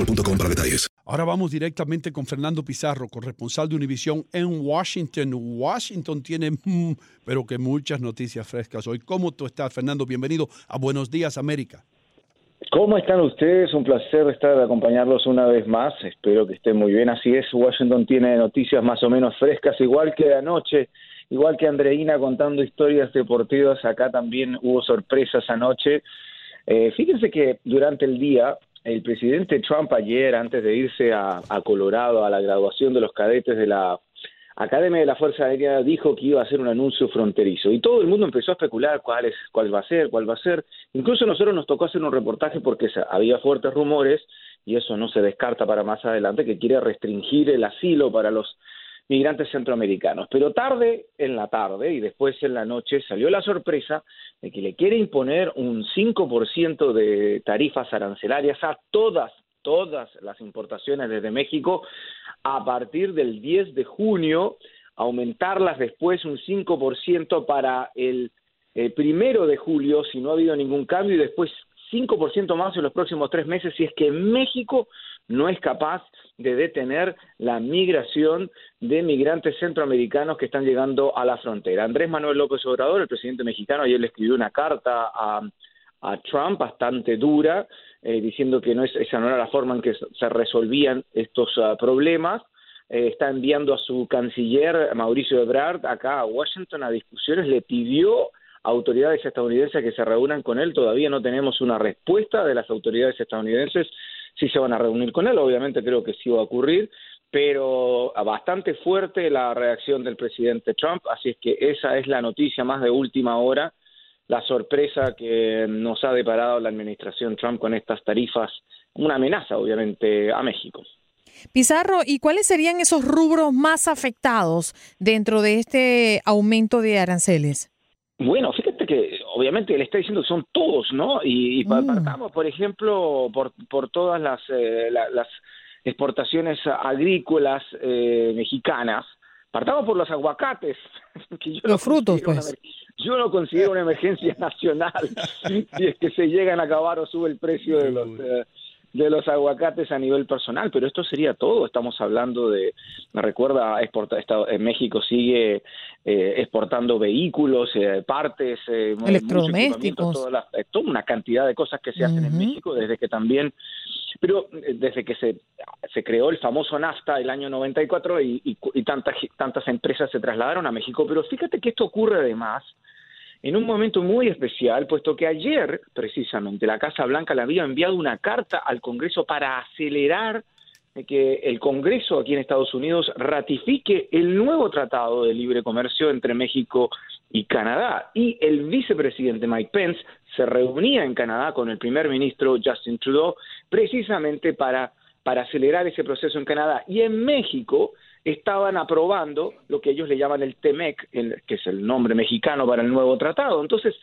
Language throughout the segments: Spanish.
boostmobile.com para detalles. Ahora vamos directamente con Fernando Pizarro, corresponsal de Univisión en Washington. Washington tiene, mm, pero que muchas noticias frescas hoy. ¿Cómo tú estás, Fernando? Bienvenido a Buenos Días, América. ¿Cómo están ustedes? Un placer estar acompañarlos una vez más. Espero que estén muy bien. Así es, Washington tiene noticias más o menos frescas, igual que anoche, igual que Andreina contando historias deportivas. Acá también hubo sorpresas anoche. Eh, fíjense que durante el día, el presidente Trump ayer, antes de irse a, Colorado a la graduación de los cadetes de la Academia de la Fuerza Aérea dijo que iba a hacer un anuncio fronterizo y todo el mundo empezó a especular cuál es, cuál va a ser, cuál va a ser. Incluso a nosotros nos tocó hacer un reportaje porque había fuertes rumores y eso no se descarta para más adelante que quiere restringir el asilo para los migrantes centroamericanos. Pero tarde en la tarde y después en la noche salió la sorpresa de que le quiere imponer un 5% de tarifas arancelarias a todas, todas las importaciones desde México a partir del 10 de junio, aumentarlas después un 5% para el eh, primero de julio, si no ha habido ningún cambio, y después 5% más en los próximos tres meses, si es que México no es capaz de detener la migración de migrantes centroamericanos que están llegando a la frontera. Andrés Manuel López Obrador, el presidente mexicano, ayer le escribió una carta a, a Trump bastante dura, eh, diciendo que no es, esa no era la forma en que se resolvían estos ah, problemas. Eh, está enviando a su canciller Mauricio Ebrard acá a Washington a discusiones, le pidió a autoridades estadounidenses que se reúnan con él, todavía no tenemos una respuesta de las autoridades estadounidenses si se van a reunir con él, obviamente creo que sí va a ocurrir, pero bastante fuerte la reacción del presidente Trump, así es que esa es la noticia más de última hora, la sorpresa que nos ha deparado la administración Trump con estas tarifas, una amenaza obviamente a México. Pizarro, ¿y cuáles serían esos rubros más afectados dentro de este aumento de aranceles? Bueno, fíjate que obviamente él está diciendo que son todos, ¿no? Y, y pa- partamos, por ejemplo, por, por todas las, eh, la- las exportaciones agrícolas eh, mexicanas. Partamos por los aguacates. que yo no Los frutos, considero una pues. yo no considero una emergencia nacional si es que se llegan a acabar o sube el precio de los eh, de los aguacates a nivel personal, pero esto sería todo. Estamos hablando de, me recuerda, exporta, en México sigue eh, exportando vehículos, eh, partes, eh, Electrodomésticos. todas las- eh, toda una cantidad de cosas que se hacen en. México desde que también, pero eh, desde que se, se creó el famoso NAFTA el año 94 y, y, y tantas, tantas empresas se trasladaron a México. Pero fíjate que esto ocurre además en un momento muy especial, puesto que ayer, precisamente, la Casa Blanca le había enviado una carta al Congreso para acelerar que el Congreso aquí en Estados Unidos ratifique el nuevo tratado de libre comercio entre México y Canadá. Y el vicepresidente Mike Pence se reunía en Canadá con el primer ministro Justin Trudeau precisamente para, para acelerar ese proceso en Canadá. Y en México estaban aprobando lo que ellos le llaman el TEMEC, que es el nombre mexicano para el nuevo tratado. Entonces,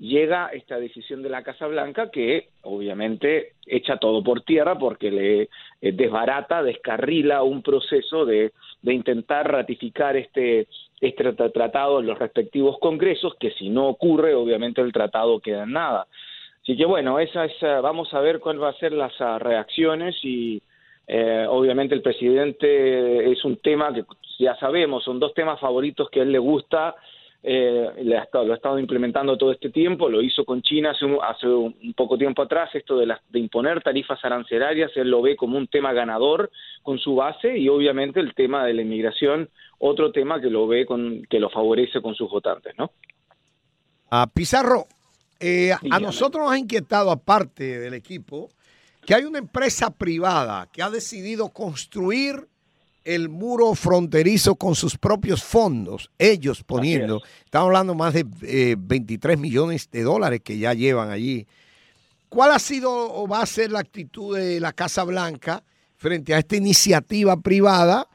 llega esta decisión de la Casa Blanca que obviamente echa todo por tierra porque le eh, desbarata, descarrila un proceso de, de intentar ratificar este, este tratado en los respectivos congresos, que si no ocurre, obviamente el tratado queda en nada. Así que bueno, esa es, vamos a ver cuáles van a ser las ah, reacciones y eh, obviamente el presidente es un tema que ya sabemos, son dos temas favoritos que a él le gusta eh, le ha estado, lo ha estado implementando todo este tiempo, lo hizo con China hace un, hace un poco tiempo atrás, esto de, de imponer tarifas arancelarias, él lo ve como un tema ganador con su base y obviamente el tema de la inmigración, otro tema que lo ve con, que lo favorece con sus votantes, ¿no? A Pizarro, eh, a nosotros nos ha inquietado, aparte del equipo, que hay una empresa privada que ha decidido construir el muro fronterizo con sus propios fondos, ellos poniendo, estamos hablando más de 23 eh, millones de dólares que ya llevan allí. ¿Cuál ha sido o va a ser la actitud de la Casa Blanca frente a esta iniciativa privada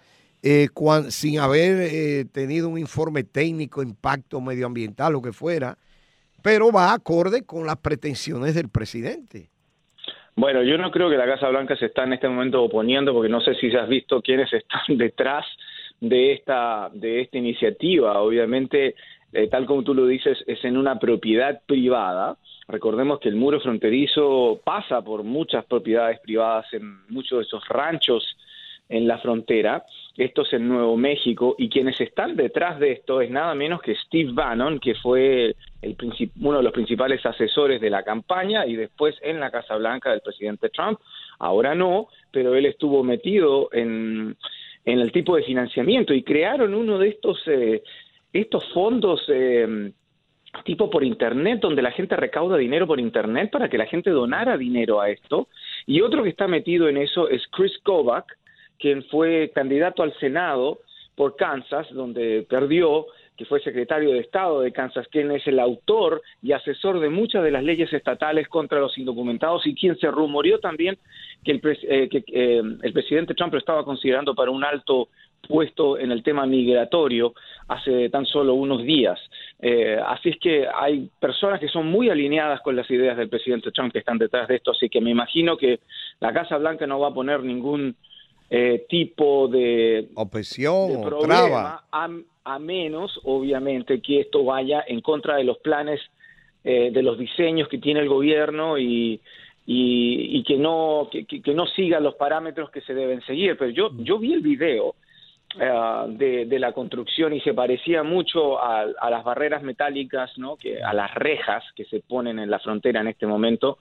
eh, sin haber eh, tenido un informe técnico, impacto medioambiental, lo que fuera, pero va acorde con las pretensiones del presidente? Bueno, yo no creo que la Casa Blanca se está en este momento oponiendo, porque no sé si has visto quiénes están detrás de esta, de esta iniciativa. Obviamente, eh, tal como tú lo dices, es en una propiedad privada. Recordemos que el muro fronterizo pasa por muchas propiedades privadas en muchos de esos ranchos en la frontera. Esto es en Nuevo México y quienes están detrás de esto es nada menos que Steve Bannon, que fue el uno de los principales asesores de la campaña y después en la Casa Blanca del presidente Trump. Ahora no, pero él estuvo metido en, en el tipo de financiamiento y crearon uno de estos, eh, fondos. Eh, tipo por internet, donde la gente recauda dinero por internet para que la gente donara dinero a esto. Y otro que está metido en eso es Chris Kovac, quien fue candidato al Senado por Kansas, donde perdió, que fue secretario de Estado de Kansas, quien es el autor y asesor de muchas de las leyes estatales contra los indocumentados y quien se rumoreó también que el, eh, que, eh, el presidente Trump lo estaba considerando para un alto puesto en el tema migratorio hace tan solo unos días. Eh, así es que hay personas que son muy alineadas con las ideas del presidente Trump que están detrás de esto, así que me imagino que la Casa Blanca no va a poner ningún eh, tipo de, Objeción problema, a, menos, obviamente, que esto vaya en contra de los planes, eh, de los diseños que tiene el gobierno y, y, que no que, que, no siga los parámetros que se deben seguir. Pero yo, yo vi el video eh, de, la construcción y se parecía mucho a, las barreras metálicas, ¿no? que, a las rejas que se ponen en la frontera en este momento.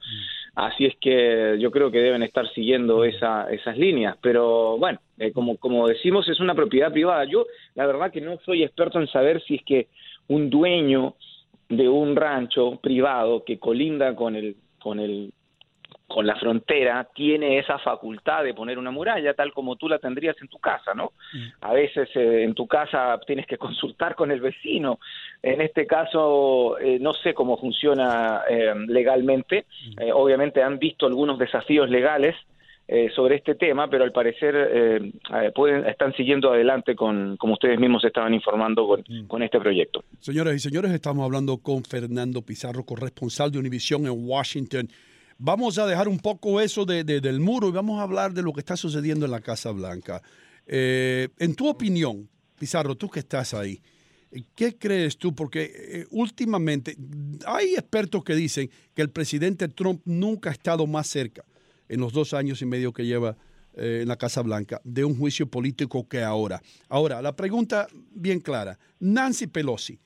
Así es que yo creo que deben estar siguiendo esa, esas líneas. Pero bueno, eh, como, como decimos, es una propiedad privada. Yo la verdad que no soy experto en saber si es que un dueño de un rancho privado que colinda con el con el con la frontera tiene esa facultad de poner una muralla tal como tú la tendrías en tu casa, ¿no? Mm. A veces eh, en tu casa tienes que consultar con el vecino. En este caso eh, no sé cómo funciona eh, legalmente. Mm. obviamente han visto algunos desafíos legales sobre este tema, pero al parecer pueden, están siguiendo adelante con, como ustedes mismos estaban informando, con, mm. con este proyecto. Señoras y señores, estamos hablando con Fernando Pizarro, corresponsal de Univisión en Washington. Vamos a dejar un poco eso de, del muro y vamos a hablar de lo que está sucediendo en la Casa Blanca. Eh, en tu opinión, Pizarro, tú que estás ahí, ¿qué crees tú? Porque eh, últimamente hay expertos que dicen que el presidente Trump nunca ha estado más cerca en los dos años y medio que lleva eh, en la Casa Blanca de un juicio político que ahora. Ahora, la pregunta bien clara, Nancy Pelosi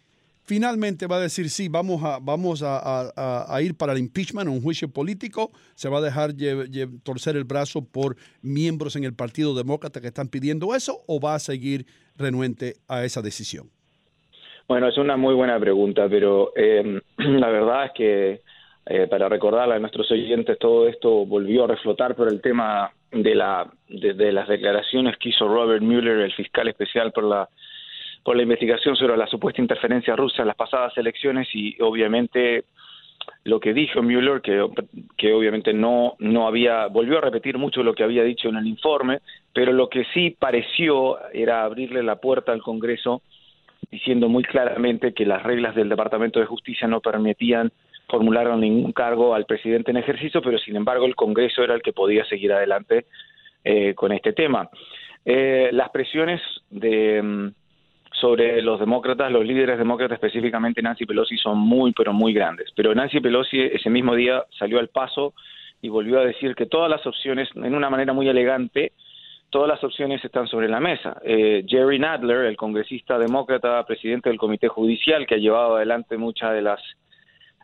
finalmente va a decir sí, vamos a, vamos a, ir para el impeachment, un juicio político, se va a dejar torcer el brazo por miembros en el Partido Demócrata que están pidiendo eso o va a seguir renuente a esa decisión? Bueno, es una muy buena pregunta, pero eh, la verdad es que eh, para recordarle a nuestros oyentes, todo esto volvió a reflotar por el tema de, la, de las declaraciones que hizo Robert Mueller, el fiscal especial por la por la investigación sobre la supuesta interferencia rusa en las pasadas elecciones y obviamente lo que dijo Mueller, que, obviamente no, no había, volvió a repetir mucho lo que había dicho en el informe, pero lo que sí pareció era abrirle la puerta al Congreso diciendo muy claramente que las reglas del Departamento de Justicia no permitían formular ningún cargo al presidente en ejercicio, pero sin embargo el Congreso era el que podía seguir adelante eh, con este tema. Eh, las presiones de, sobre los demócratas, los líderes demócratas, específicamente Nancy Pelosi, son muy, pero muy grandes. Pero Nancy Pelosi ese mismo día salió al paso y volvió a decir que todas las opciones, en una manera muy elegante, todas las opciones están sobre la mesa. Eh, Jerry Nadler, el congresista demócrata, presidente del Comité Judicial, que ha llevado adelante muchas de las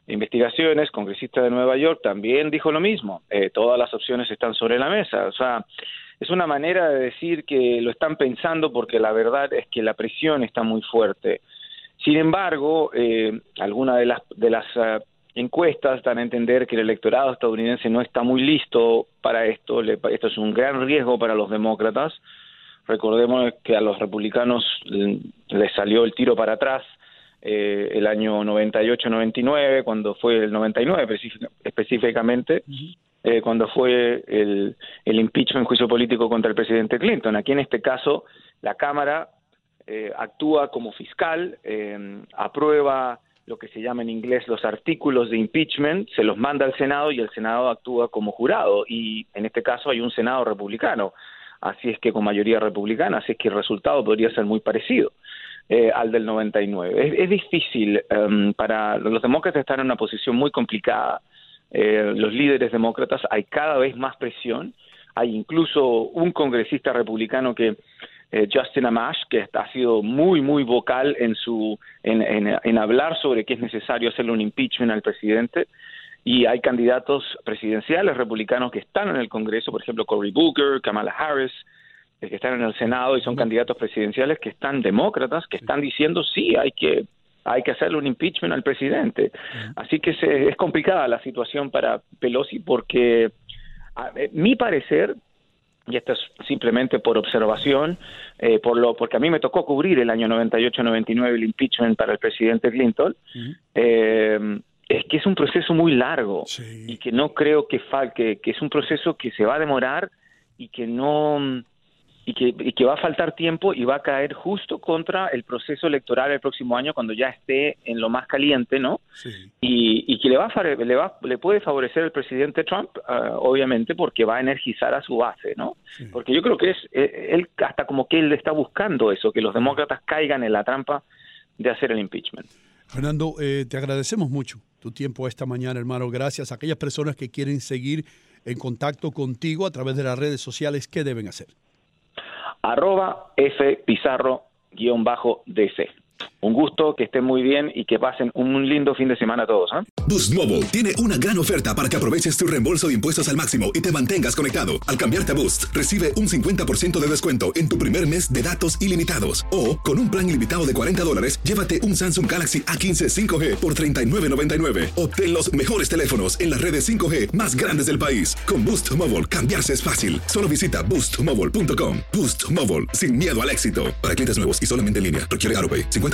investigaciones, congresista de Nueva York, también dijo lo mismo. Eh, todas las opciones están sobre la mesa. O sea, es una manera de decir que lo están pensando porque la verdad es que la presión está muy fuerte. Sin embargo, eh, algunas de las, de las uh, encuestas dan a entender que el electorado estadounidense no está muy listo para esto. Le, esto es un gran riesgo para los demócratas. Recordemos que a los republicanos les salió el tiro para atrás eh, el año 98-99, cuando fue el 99 específicamente, eh, cuando fue el, el impeachment, juicio político contra el presidente Clinton. Aquí en este caso, la Cámara eh, actúa como fiscal, eh, aprueba lo que se llama en inglés los artículos de impeachment, se los manda al Senado y el Senado actúa como jurado. Y en este caso hay un Senado republicano, así es que con mayoría republicana, así es que el resultado podría ser muy parecido eh, al del 99. Es, es difícil um, para los demócratas estar en una posición muy complicada. Eh, los líderes demócratas hay cada vez más presión. Hay incluso un congresista republicano que eh, Justin Amash, que ha sido muy, muy vocal en, su, en, en, en, hablar sobre que es necesario hacerle un impeachment al presidente. Y hay candidatos presidenciales republicanos que están en el Congreso, por ejemplo, Cory Booker, Kamala Harris, que están en el Senado y son candidatos presidenciales que están demócratas, que están diciendo sí, hay que hay que hacerle un impeachment al presidente. Así que se, es complicada la situación para Pelosi porque a, eh, mi parecer y esto es simplemente por observación, eh, por lo porque a mí me tocó cubrir el año 98-99 el impeachment para el presidente Clinton, uh -huh. eh, es que es un proceso muy largo sí. y que no creo que, que que es un proceso que se va a demorar y que no y que, y que va a faltar tiempo y va a caer justo contra el proceso electoral el próximo año cuando ya esté en lo más caliente, ¿no? Sí. Y, y, que le va, a, le va le puede favorecer al presidente Trump, uh, obviamente, porque va a energizar a su base, ¿no? Sí. Porque yo creo que es eh, él hasta como que él está buscando eso, que los demócratas caigan en la trampa de hacer el impeachment. Fernando, eh, te agradecemos mucho tu tiempo esta mañana, hermano. Gracias a aquellas personas que quieren seguir en contacto contigo a través de las redes sociales, ¿qué deben hacer? Arroba F Un gusto, que estén muy bien y que pasen un lindo fin de semana a todos. ¿eh? Boost Mobile tiene una gran oferta para que aproveches tu reembolso de impuestos al máximo y te mantengas conectado. Al cambiarte a Boost, recibe un 50% de descuento en tu primer mes de datos ilimitados. O, con un plan ilimitado de 40 dólares, llévate un Samsung Galaxy A15 5G por $39.99. Obtén los mejores teléfonos en las redes 5G más grandes del país. Con Boost Mobile, cambiarse es fácil. Solo visita boostmobile.com. Boost Mobile, sin miedo al éxito. Para clientes nuevos y solamente en línea, requiere AroPay. 50%